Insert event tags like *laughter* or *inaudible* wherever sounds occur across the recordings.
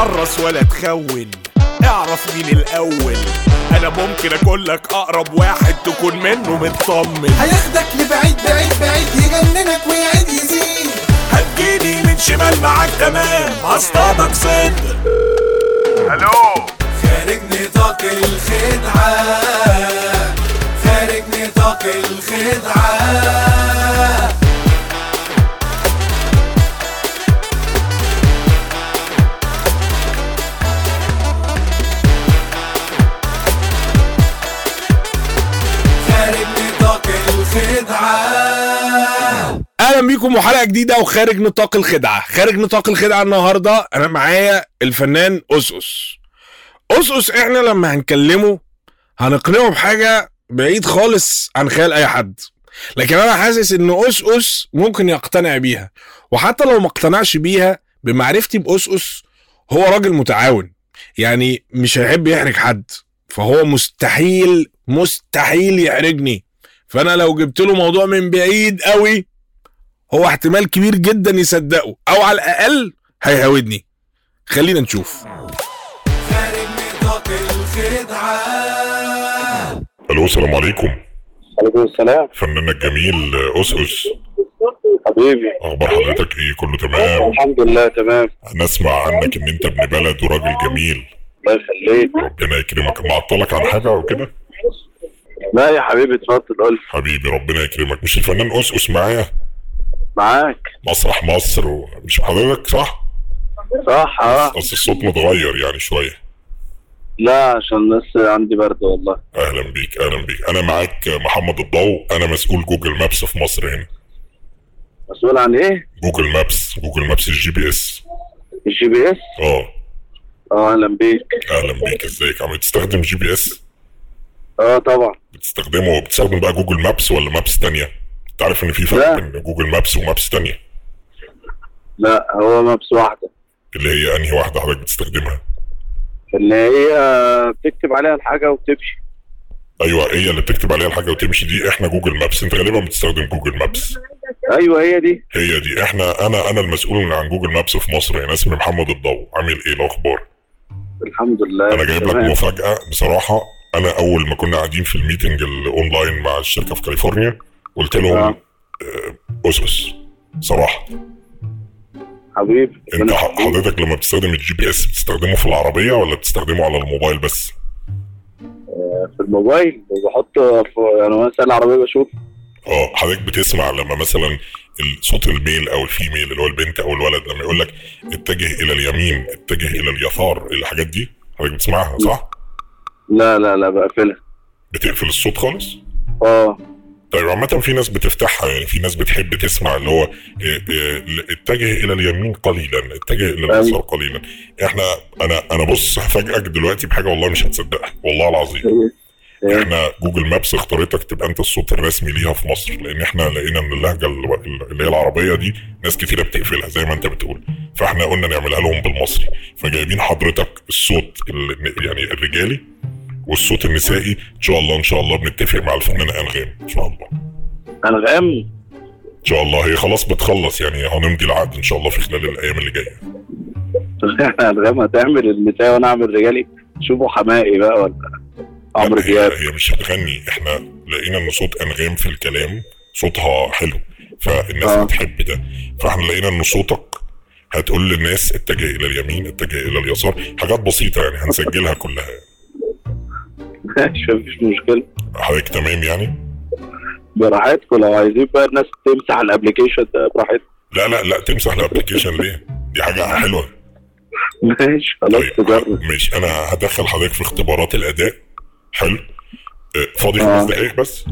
تحرص ولا تخون. اعرف مين الأول. أنا ممكن اكون لك أقرب واحد تكون منه مطمن هياخدك لبعيد بعيد بعيد يجننك ويعيد يزيد. هتجيني من شمال معاك تمام. هصطادك صد ألو؟ خارج نطاق الخدعة. خارج نطاق الخدعة. أهلا بيكم وحلقة جديدة وخارج نطاق الخدعة. خارج نطاق الخدعة النهارده أنا معايا الفنان أسس. أسس إحنا لما هنكلمه هنقنعه بحاجة بعيد خالص عن خيال أي حد. لكن أنا حاسس إن أسس ممكن يقتنع بيها. وحتى لو ما اقتنعش بيها بمعرفتي بأسس هو راجل متعاون. يعني مش هيحب يحرج حد. فهو مستحيل مستحيل يحرجني. فأنا لو جبت له موضوع من بعيد قوي هو احتمال كبير جدا يصدقه أو على الأقل هيهاودني. خلينا نشوف. خارج نطاق الخدعة ألو السلام عليكم. عليكم السلام. فناننا الجميل أس أس. حبيبي. أخبار حضرتك إيه؟ كله تمام؟ الحمد لله تمام. أنا اسمع عنك إن أنت ابن بلد وراجل جميل. الله يخليك. ربنا يكرمك. معطلك عن حاجة أو كده؟ لا يا حبيبي اتفضل قول حبيبي ربنا يكرمك. مش الفنان أوس أوس معايا؟ معاك. مسرح مصر و... مش حضرتك صح؟ صح آه. بس الصوت متغير يعني شوية. لا عشان بس عندي برد والله. أهلا بيك أهلا بيك. أنا معاك محمد الضوء. أنا مسؤول Google Maps في مصر هنا. مسؤول عن إيه؟ Google Maps Google Maps ال GPS. ال GPS؟ آه. آه أهلا بيك. أهلا بيك. ازيك عم بتستخدم GPS؟ آه طبعا. بتستخدمه وبتستخدم بقى Google Maps ولا maps تانية؟ انت عارف إن في فرق. بين Google Maps و maps تانية؟ لا هو maps واحدة. اللي هي أنهي واحدة حضرتك بتستخدمها؟ اللي هي بتكتب عليها الحاجة وتمشي أيوه هي اللي بتكتب عليها الحاجة وتمشي. دي إحنا Google Maps. أنت غالبا بتستخدم Google Maps. أيوه هي دي. هي دي. إحنا أنا أنا المسؤول عن Google Maps في مصر هنا اسمي محمد الضوء عامل إيه الأخبار؟ الحمد لله. أنا جايب لك تمام. مفاجأة. بصراحة أنا أول ما كنا قاعدين في ال meeting ال online مع الشركة في كاليفورنيا قلت لهم آه. آه، اسس صراحة حبيبي أنت. حضرتك لما بتستخدم ال GPS بتستخدمه في العربية ولا بتستخدمه على الموبايل بس؟ في الموبايل وبحط في يعني مثلا العربية بشوف آه حضرتك بتسمع لما مثلا صوت ال male أو ال female اللي هو البنت أو الولد لما يقول لك اتجه إلى اليمين اتجه إلى اليسار الحاجات دي حضرتك بتسمعها صح؟ لا لا لا بقفلها بتقفل الصوت خالص؟ آه طيب عامة في ناس بتفتحها يعني في ناس بتحب تسمع اللي هو إيه إيه اتجه إلى اليمين قليلا اتجه إلى اليسار قليلا. إحنا أنا أنا بص هفاجئك دلوقتي بحاجة والله مش هتصدقها والله العظيم. إيه؟ إحنا جوجل مابس اختارتك تبقى أنت الصوت الرسمي ليها في مصر لأن إحنا لقينا إن اللهجة اللي هي العربية دي ناس كتيرة بتقفلها زي ما أنت بتقول. فإحنا قلنا نعملها لهم بالمصري. فجايبين حضرتك الصوت ال- يعني الرجالي والصوت النسائي. إن شاء الله إن شاء الله بنتفق مع الفنانه أنغام. إن شاء الله. أنغام؟ إن شاء الله. هي خلاص بتخلص يعني هنمضي العقد إن شاء الله في خلال الأيام اللي جاية. *laughs* أنغام هتعمل النساء وأنا أعمل رجالي؟ شوفوا حمائي بقى ولا عمرو دياب. هي مش هتغني. إحنا لقينا إن صوت أنغام في الكلام صوتها حلو فالناس آه. بتحب ده. فإحنا لقينا إن صوتك هتقول للناس اتجه إلى اليمين اتجه إلى اليسار. حاجات بسيطة يعني هنسجلها كلها. ماشي مفيش مشكلة. حضرتك تمام يعني؟ براحتكم لو عايزين بقى الناس تمسح ال application ده براحتكم. لا لا لا تمسح ال application ليه؟ دي حاجة حلوة. ماشي خلاص طيب تجرب. ماشي. أنا هدخل حضرتك في اختبارات الأداء. حلو. آه، فاضي آه. خمس دقايق بس؟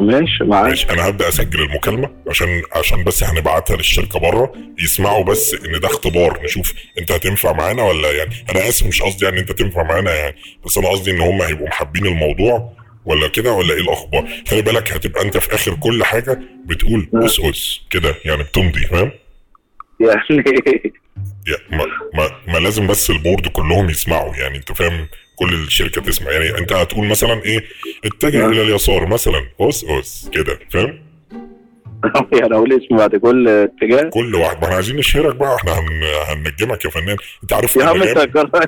ماشي معاك. ماشي أنا هبدأ أسجل المكالمة عشان عشان بس هنبعتها للشركة بره يسمعوا بس إن ده اختبار نشوف أنت هتنفع معانا ولا يعني. أنا آسف مش قصدي يعني أنت تنفع معانا يعني بس أنا قصدي إن هم هيبقوا محبين الموضوع ولا كده ولا إيه الأخبار؟ خلي بالك هتبقى أنت في آخر كل حاجة بتقول اس اس كده يعني بتمضي فاهم يعني. يا ما, ما, ما لازم بس ال board كلهم يسمعوا يعني أنت فاهم كل الشركة تسمع. يعني أنت هتقول مثلا إيه؟ اتجه إلى اليسار مثلا. اس اس كده. فاهم؟ *laughs* يعني أقول اسمي بعد كل اتجاه. كل واحد. ما إحنا عايزين نشهرك بقى. إحنا هن... هننجمك يا فنان. أنت عارف يا عم؟ انت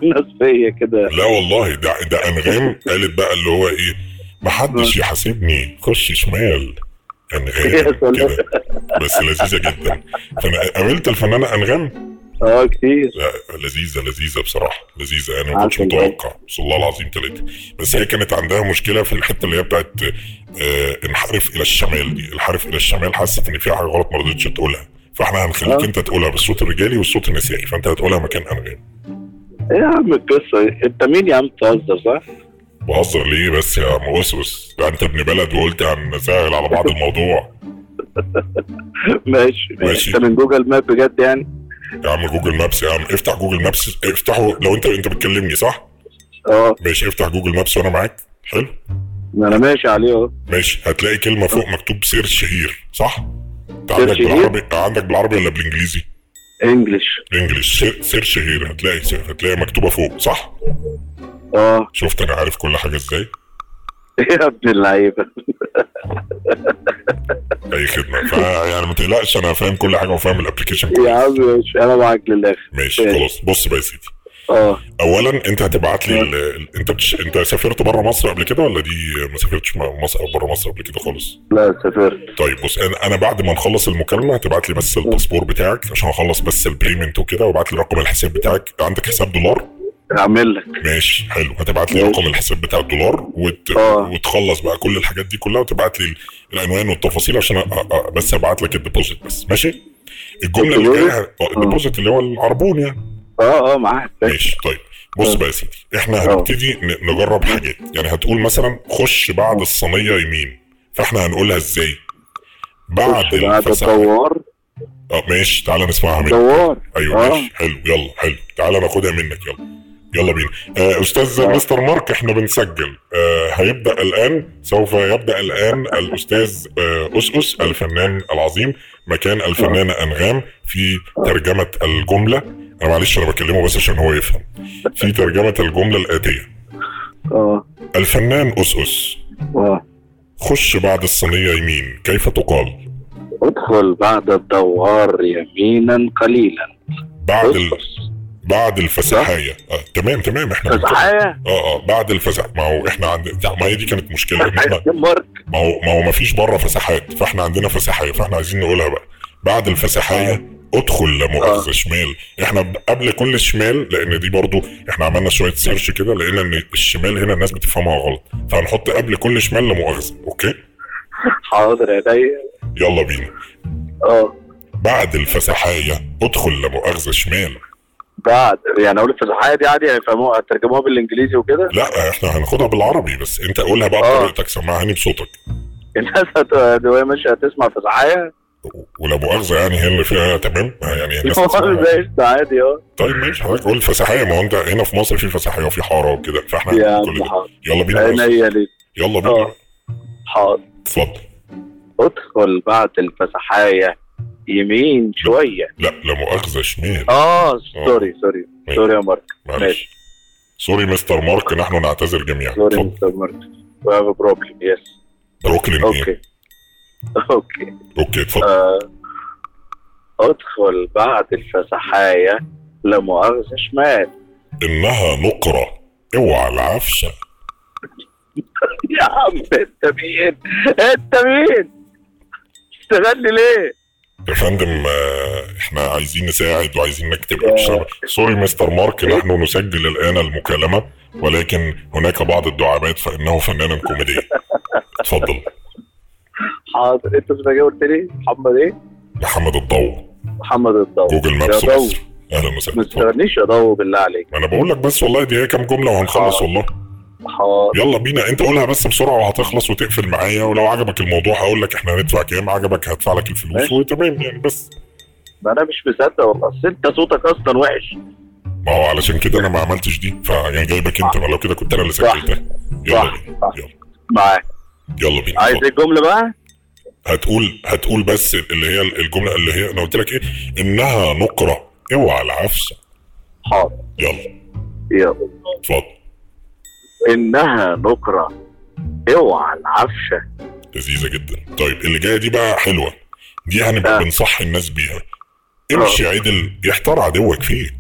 الناس فيا كده. لا والله. ده ده أنغام *laughs* قالت بقى اللي هو إيه؟ محدش يحاسبني. خش شمال. أنغام. *laughs* كده. بس لذيذة جدا. فأنا قابلت الفنانة أنغام؟ آه كتير لا لذيذة لذيذة بصراحة لذيذة أنا ما كنتش عسل. متوقع بس الله العظيم ثلاثة بس هي كانت عندها مشكلة في الحتة اللي هي بتاعت آه انحرف إلى الشمال دي الحرف إلى الشمال حست إن فيها حاجة غلط ما رضتش تقولها فإحنا هنخليك آه. أنت تقولها بالصوت الرجالي والصوت النسائي فأنت هتقولها مكان أنغام إيه يا عم القصة؟ أنت مين يا عم تهزر صح؟ بهزر ليه بس يا اوس اوس ده أنت ابن بلد وقلت هنسهل على بعض الموضوع *laughs* ماشي. ماشي أنت من جوجل ماب بجد يعني؟ يا عم جوجل مابس يا عم افتح جوجل مابس افتحه لو انت انت بتكلمني صح؟ آه. ماشي افتح جوجل مابس وأنا معاك حلو؟ ما أنا ماشي عليه اهو. ماشي هتلاقي كلمة فوق مكتوب search here صح؟ انت عندك؟ بالعربي عندك بالعربي ولا بالإنجليزي؟ English English sear- search here هتلاقي هتلاقي مكتوبة فوق صح؟ آه. شفت أنا عارف كل حاجة إزاي؟ يا ابن اللعيبة. أي خدمة. فيعني ما تقلقش أنا فاهم كل حاجة وفاهم ال application يا كويس عم ماشي أنا معاك للآخر. ماشي. خلاص. بص بقى يا سيدي. آه. اولا أنت هتبعت لي ال- أنت بتش... أنت سافرت بره مصر قبل كده ولا دي ما سافرتش مصر بره مصر قبل كده خالص؟ لا سافرت. طيب بص أنا أنا بعد ما نخلص المكالمة هتبعت لي بس الباسبور بتاعك عشان أخلص بس ال payment وكده وأبعت لي رقم الحساب بتاعك. عندك حساب دولار؟ هعمل لك. ماشي حلو. هتبعت لي. رقم الحساب بتاع الدولار وت... آه. وتخلص بقى كل الحاجات دي كلها وتبعت لي العنوان والتفاصيل عشان أ... أ... بس ابعت لك ال deposit بس. ماشي؟ الجملة اللي؟ جاية آه، ال deposit اللي هو العربون يعني. آه آه معاك. ماشي طيب. بص آه. بقى يا سيدي إحنا آه. هنبتدي نجرب حاجات. يعني هتقول مثلا خش بعد الصينية يمين. فإحنا هنقولها إزاي؟ بعد الفسحة. آه ماشي. تعالى نسمعها منك. دوار أيوه آه. ماشي حلو يلا حلو. تعالى ناخدها منك يلا. يلا بينا. آه أستاذ آه. مستر مارك إحنا بنسجل. آه هيبدأ الآن سوف يبدأ الآن الأستاذ اسس الفنان العظيم مكان الفنانه أنغام في ترجمة الجملة. أنا معلش أنا بكلمه بس عشان هو يفهم. في ترجمة الجملة الآتية. آه. الفنان اسس آه. خش بعد الصينية يمين. كيف تقال؟ ادخل بعد الدوار يمينا قليلا. بعد ال... بعد الفسحاية. آه تمام تمام إحنا فتحية آه آه بعد الفسح. ما هو إحنا عند ما هي دي كانت مشكلة. ما هو ما هو ما فيش بره فسحات فإحنا عندنا فسحاية فإحنا عايزين نقولها بقى. بعد الفسحاية ادخل لا مؤاخذه شمال. إحنا قبل كل شمال لأن دي برضو إحنا عملنا شوية search كده لقينا إن الشمال هنا الناس بتفهمها غلط. فهنحط قبل كل شمال لا مؤاخذه okay؟ حاضر يا ضيق يلا بينا. آه. بعد الفسحاية ادخل لا مؤاخذه شمال. بعد. يعني أقول الفسحية دي عادي هيفهموها هترجموها بالإنجليزي وكده؟ لا إحنا هناخدها بالعربي بس. أنت قولها بقى آه. بطريقتك سمعهاني بصوتك. الناس هت- وهي ماشية هتسمع فسحية ولا مؤاخذة يعني هي اللي فيها تمام؟ يعني الناس. *laughs* زي عادي آه. طيب ماشي حضرتك قول فسحيه ما هو أنت هنا في مصر في فسحيه وفي حارة وكده فإحنا يا كل ده. يلا بينا بس. عينيا ليك. يلا بينا. آه. حاضر. اتفضل. ادخل بعد الفسحاية يمين شوية. لا لا مؤاخذه شمال آه sorry sorry. sorry يا مارك. معلش. ماشي. sorry mister مارك نحن نعتذر جميعا. sorry mister مارك. Have a problem yes. بروكلين okay okay okay اتفضل. آه، أدخل بعد الفسحاية لا مؤاخذة شمال. إنها نقرة. اوعى العفشة. *laughs* يا عم انت مين؟ انت مين؟ تغني ليه؟ يا فندم آه، إحنا عايزين نساعد وعايزين نكتب. سوري مستر مارك نحن نسجل الآن المكالمة ولكن هناك بعض الدعابات فإنه فنانا كوميديا اتفضل حاضر إنت اسمك إيه قلت لي؟ محمد إيه؟ محمد الضوء محمد الضوء جوجل مابس مصر أهلا وسهلا ما. تستغنيش يا ضوء بالله عليك ما أنا بقول لك بس والله دي هي كام جملة وهنخلص. والله حاضر. يلا بينا انت قولها بس بسرعة وهتخلص وتقفل معايا ولو عجبك الموضوع هقول لك إحنا هندفع كام عجبك هدفع لك الفلوس. وتمام يعني بس. ما أنا مش مصدق والله اصل انت صوتك أصلا وحش. ما هو علشان كده أنا ما عملتش دي فيعني جايبك انت ما لو كده كنت أنا اللي. سجلتها. يلا بينا يلا. معاك. يلا بينا عايز. الجملة بقى؟ هتقول هتقول بس اللي هي الجملة اللي هي أنا قلت لك إيه؟ إنها نقرة أوعى العفشه حاضر. يلا. يلا. اتفضل. إنها نقرة اوعى العفشة لذيذة جدا. طيب اللي جاية دي بقى حلوة. دي هنبقى آه. بنصحي الناس بيها. امشي عدل يحتار عدوك فيك.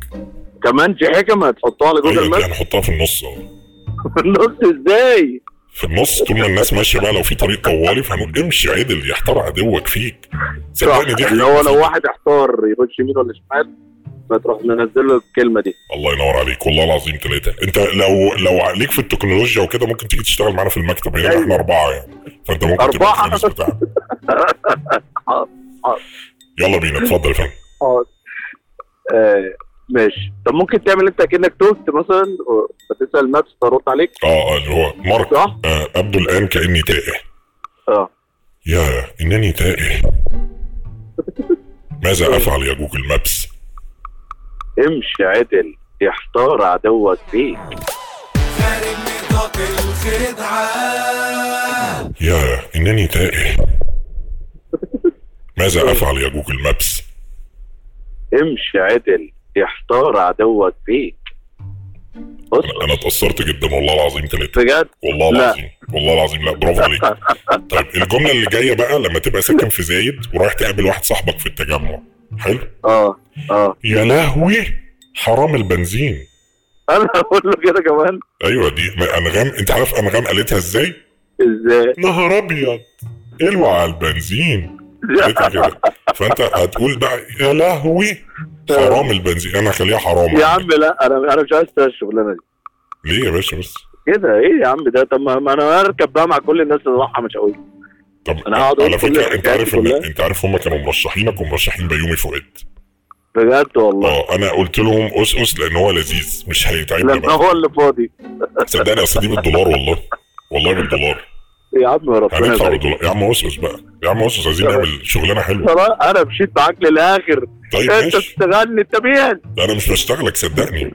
كمان في حكمة تحطها على جوجل أيوه دي ماب هنحطها في النص أهو. *laughs* في النص إزاي؟ في النص طول ما الناس ماشية بقى لو في طريق طوالي فهنقول امشي عدل يحتار عدوك فيك. صدقني دي اللي هو لو. واحد احتار يخش يمين ولا شمال؟ فتروح منزل له الكلمة دي. الله ينور عليك والله العظيم ثلاثة انت لو لو عليك في التكنولوجيا وكده ممكن تيجي تشتغل معانا في المكتب هنا أيوة. إحنا أربعة يعني. فأنت ممكن *laughs* حاضر. يلا بينا اتفضل يا فندم. آه، ماشي. طب ممكن تعمل انت كأنك توست مثلا فتسال مابس ترد عليك؟ آه آه اللي هو مارك صح؟ آه ابدو الآن كأني تائه آه. يا إنني تائه *laughs* ماذا أفعل يا جوجل مابس؟ امشي عدل يحتار عدوك فيك. خارج نطاق الخدعة يا إنني تائه. ماذا أفعل يا جوجل مابس؟ امشي عدل يحتار عدوك بص. أنا اتأثرت جدا والله العظيم ثلاثة بجد؟ والله لا. العظيم والله العظيم لا برافو عليك. *laughs* طيب الجملة اللي جاية بقى لما تبقى ساكن في زايد ورايح تقابل واحد صاحبك في التجمع. حلو. آه آه. يا لهوي حرام البنزين. أنا هقول له كده كمان. أيوه دي أنغام أنت عارف أنغام قالتها إزاي؟ إزاي؟ نهار أبيض. الوع على البنزين. قالتها كده. فأنت هتقول بقى يا لهوي حرام البنزين. أنا هخليها حرام. يا عم لا أنا أنا مش عايز أشتغل الشغلانة دي. ليه يا باشا بس؟ كده إيه يا عم ده؟ طب ما أنا أركب بقى مع كل الناس اللي رايحه مشاوير طب أنا هقعد على فكرة أنت عارف إن. أنت عارف هم كانوا مرشحينك ومرشحين بيومي فؤاد. بجد والله. آه أنا قلت لهم اوس اوس لأن هو لذيذ مش هيتعبني لأن هو اللي فاضي. صدقني اصل دي بالدولار والله. والله بالدولار. يا عم ربنا هندفع يبارك بالدولار؟ يا عم اوس اوس بقى. يا عم اوس اوس عايزين نعمل شغلانة حلوة. أنا مشيت معاك للآخر. طيب أنت ماشي. تشتغلني أنت مين؟ أنا مش بشتغلك صدقني. *laughs*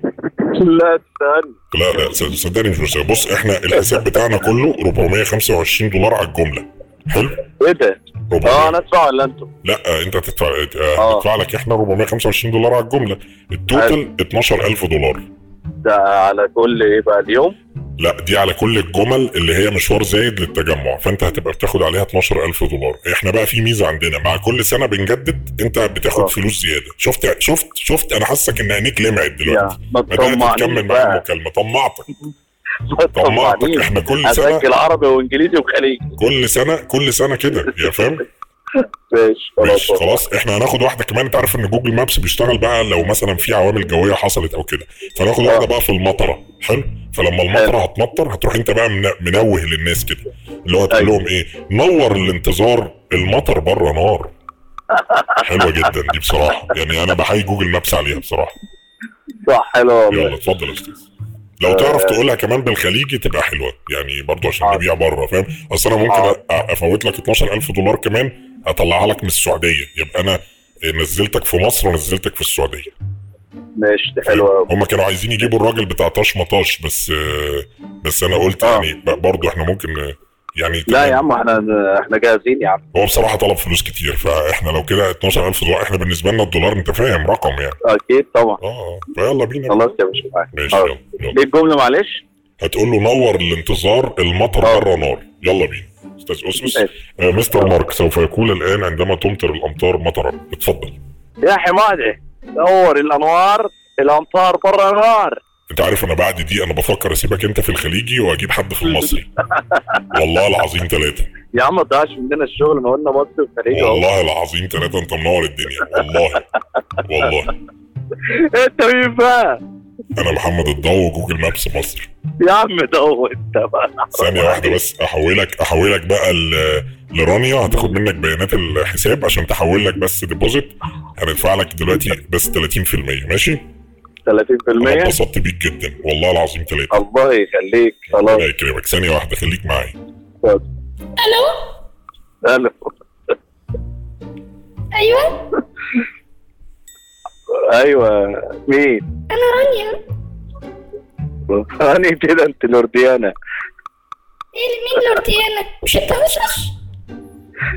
لا تستنى لا لا صد- صدقني مش بشتغل. بص إحنا الحساب بتاعنا كله 425 دولار على الجملة. حلو. إيه ده؟ 400 آه أنا أدفع ولا أنتوا؟ لا أنت تدفع آه، آه. هتدفع لك إحنا 425 دولار على الجملة. التوتال 12000 دولار. ده على كل إيه بقى اليوم؟ لا دي على كل الجمل اللي هي مشوار زايد للتجمع فأنت هتبقى بتاخد عليها 12000 دولار. إحنا بقى في ميزة عندنا مع كل سنة بنجدد أنت بتاخد آه. فلوس زيادة. شفت شفت شفت أنا حاسك إن عينيك لمعت دلوقتي. ما بدات تكمل معايا المكالمة. طمعتك. تطمعنيش إحنا كل سنة اسجل عربي وانجليزي وخليجي. كل سنة كل سنة كده يا فاهم؟ *laughs* ماشي خلاص. خلاص. إحنا هناخد واحدة كمان. انت عارف ان جوجل مابس بيشتغل بقى لو مثلا في عوامل جوية حصلت أو كده. فناخد واحدة آه. بقى في المطرة. حلو؟ فلما المطرة هتمطر هتروح انت بقى من- منوه للناس كده. اللي هو تقول أيوه. لهم إيه؟ نور الانتظار المطر بره نار. حلوة جدا دي بصراحة. يعني أنا بحيي جوجل مابس عليها بصراحة. صح حلو يلا اتفضل يا أستاذ. لو تعرف تقولها كمان بالخليجي تبقى حلوة يعني برضو عشان حاضر. نبيع بره فاهم أصل أنا ممكن. أ- أفوت لك 12000 دولار كمان أطلعها لك من السعودية يبقى أنا نزلتك في مصر ونزلتك في السعودية ماشي ده حلو قوي هم كانوا عايزين يجيبوا الراجل بتاع طاش مطاش بس بس أنا قلت آه. يعني ب- برضو إحنا ممكن آه، يعني لا يا. عم إحنا إحنا جاهزين يا عم. هو بصراحة طلب فلوس كتير فاحنا لو كده 12000 دولار إحنا بالنسبة لنا الدولار انت فاهم رقم يعني. أكيد طبعا. آه فيلا بينا. خلاص يا باشا ماشي. يلا إيه الجمله معلش؟ هتقول له نور الانتظار المطر آه. بره نار. يلا بينا. أستاذ اسس. آه مستر مارك سوف يقول الآن عندما تمطر الأمطار مطرا. اتفضل. يا حمادي دور الأنوار الأمطار برا نار. انت عارف أنا بعد دي أنا بفكر اسيبك انت في الخليجي واجيب حد في المصري. *laughs* والله العظيم ثلاثة يا عم ما تضيعش مننا الشغل ما قلنا مصر وخليج اهو. والله العظيم ثلاثة انت منور الدنيا. والله والله. *laughs* انت مين بقى؟ أنا محمد الضو جوجل مابس مصر. يا عم دور انت بقى. ثانية واحدة بس أحولك أحولك بقى لرانيا. هتاخد منك بيانات الحساب عشان تحول لك بس deposit هندفع لك دلوقتي بس 30% ماشي؟ أنا 30% اتبسطت بيك جدا. والله العظيم ثلاثة الله يخليك. خلاص. الله يكرمك. ثانية واحدة خليك معايا. ألو؟ ألو. أيوه. أيوه. مين؟ أنا رانيا. أنا كده أنت لورديانا. إيه مين لورديانا؟ مش أنت وشوش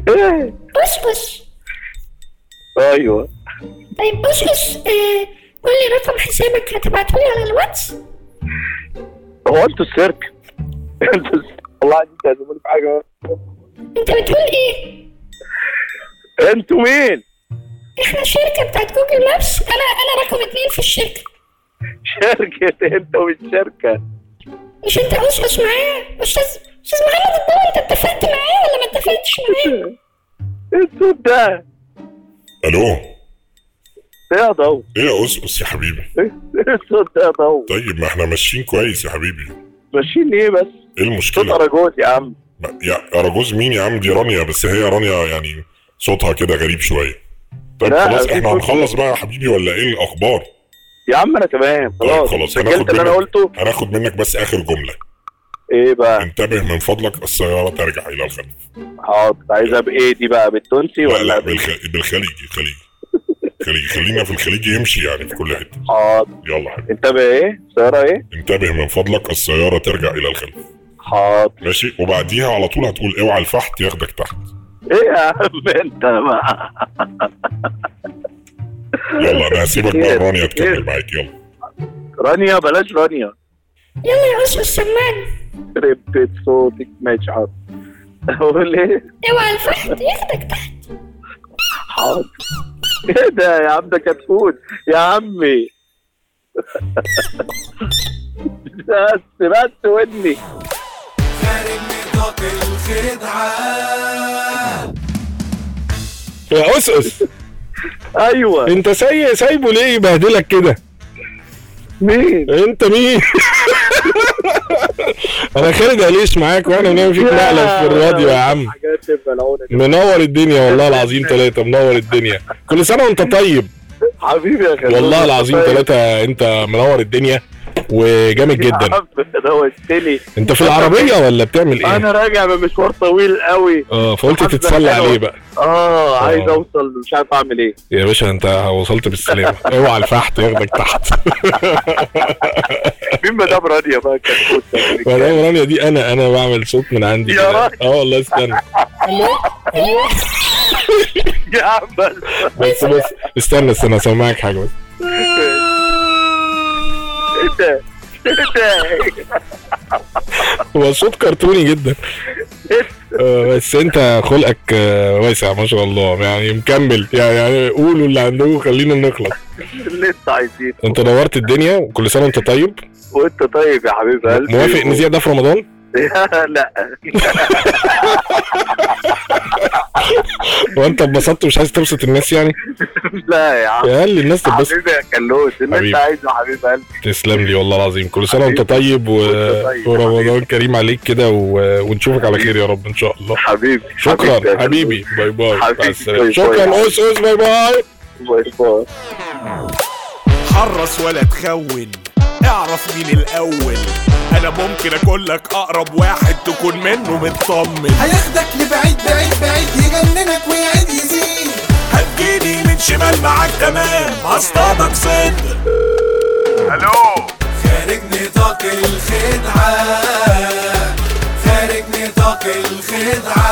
إيه. وشوش أيوه. طيب وشوش آه قول لي رقم حسابك هتبعتولي على الواتس. هو أنتوا السيرك؟ أنتوا. والله انت هتقول في حاجة. انت بتقول إيه؟ أنتوا مين؟ إحنا شركة بتاعت جوجل مابس. أنا أنا رقم اتنين في الشركة. شركة أنتوا مش شركة. مش انت اسس معايا. أستاذ أستاذ محمد الدولي انت اتفقت معايا ولا ما اتفقتش معايا؟ *laughs* أنتوا ده. ألو؟ إيه يا ضو؟ إيه يا اسقس يا حبيبي؟ أنتوا ده يا ضو؟ طيب ما إحنا ماشيين كويس يا حبيبي. ماشيين إيه بس؟ إيه صوت المشكلة أراجوز يا عم. ما- يا أراجوز مين يا عم؟ دي رانيا بس هي رانيا يعني صوتها كده غريب شوية. طيب لا، خلاص إحنا صوت- هنخلص بقى يا حبيبي ولا إيه الأخبار؟ يا عم أنا تمام طيب خلاص. خلاص سجلت هناخد اللي أنا قلته. هناخد منك بس آخر جملة. إيه بقى؟ انتبه من فضلك السيارة ترجع إلى الخلف. حاضر. عايزها بإيه دي بقى بالتونسي لا ولا لا بال- بالخ... بالخليجي خليجي. خليجي خلينا في الخليجي يمشي يعني في كل حتة. حاضر يلا حبيبي. انتبه إيه؟ سيارة إيه؟ انتبه من فضلك السيارة ترجع إلى الخلف. حاضر. ماشي؟ وبعديها على طول هتقول اوعى الفحت ياخدك تحت. إيه يا عم انت بقى؟ *laughs* يلا أنا هسيبك بقى رانيا تكمل. معاك يلا. رانيا بلاش رانيا. يلا يا اسس سمعني ربت صوتك ماشي. حاضر. *laughs* أقول إيه؟ اوعى الفحت ياخدك تحت. حاضر. *laughs* إيه ده يا عم ده كتكوت يا عمي. *laughs* بس بس ودني. خارج نطاق الخدعة يا اسقس *laughs* أيوه. أنت ساي سايبه ليه يبهدلك كده؟ مين؟ أنت مين؟ أنا خالد عليش معاك وإحنا فيك مقلب في الراديو يا عم. منور الدنيا والله العظيم ثلاثة منور الدنيا. كل سنة وأنت طيب. حبيبي يا خالد والله العظيم ثلاثة أنت منور الدنيا. وجامد جدا. دوشتني انت في العربية ولا بتعمل إيه؟ أنا راجع من مشوار طويل قوي. آه فقلت حلوة. عليه بقى. آه عايز آه. اوصل مش عارف اعمل إيه. يا باشا انت وصلت بالسلامة. اوعى الفحت ياخدك تحت. *laughs* مين مدام رانيا بقى كتكوت *laughs* مدام رانيا دي أنا أنا بعمل صوت من عندي يا. راجل. آه والله استنى. *laughs* يا عم. بس بس بس استنى استنى أسمعك حاجة بس. *laughs* هو صوت كرتوني جدا. *laughs* آه، بس انت خلقك آه، واسع ما شاء الله. يعني مكمل. يعني, يعني قولوا اللي عندكم خلينا نخلص. اللي انت عايزينه انت نورت الدنيا وكل سنة وانت طيب؟ وانت طيب يا حبيب قلبي. موافق نذيع ده في رمضان؟ *laughs* لا. وانت اتبسطت؟ ومش عايز تبسط الناس يعني؟ لا يا عم. يا قال الناس تتبسط حبيبي يا كلوش اللي. انت عايزة يا حبيب قلبي. تسلم لي والله العظيم. كل سنة وانت طيب و... طيب. ورمضان كريم عليك كده و... ونشوفك على خير يا رب إن شاء الله. حبيبي. شكرا. حبيبي bye bye. مع حبيبي. السلامة. bye bye. شكرا. اوس اوس bye bye. bye bye. حرص ولا تخون. اعرف مين الأول. أنا ممكن اكون لك اقرب واحد تكون منه مطمن هياخدك لبعيد بعيد بعيد يجننك ويعيد يزيد. هتجيني من شمال معاك تمام. هصطادك صد خارج نطاق الخدعة. خارج نطاق الخدعة.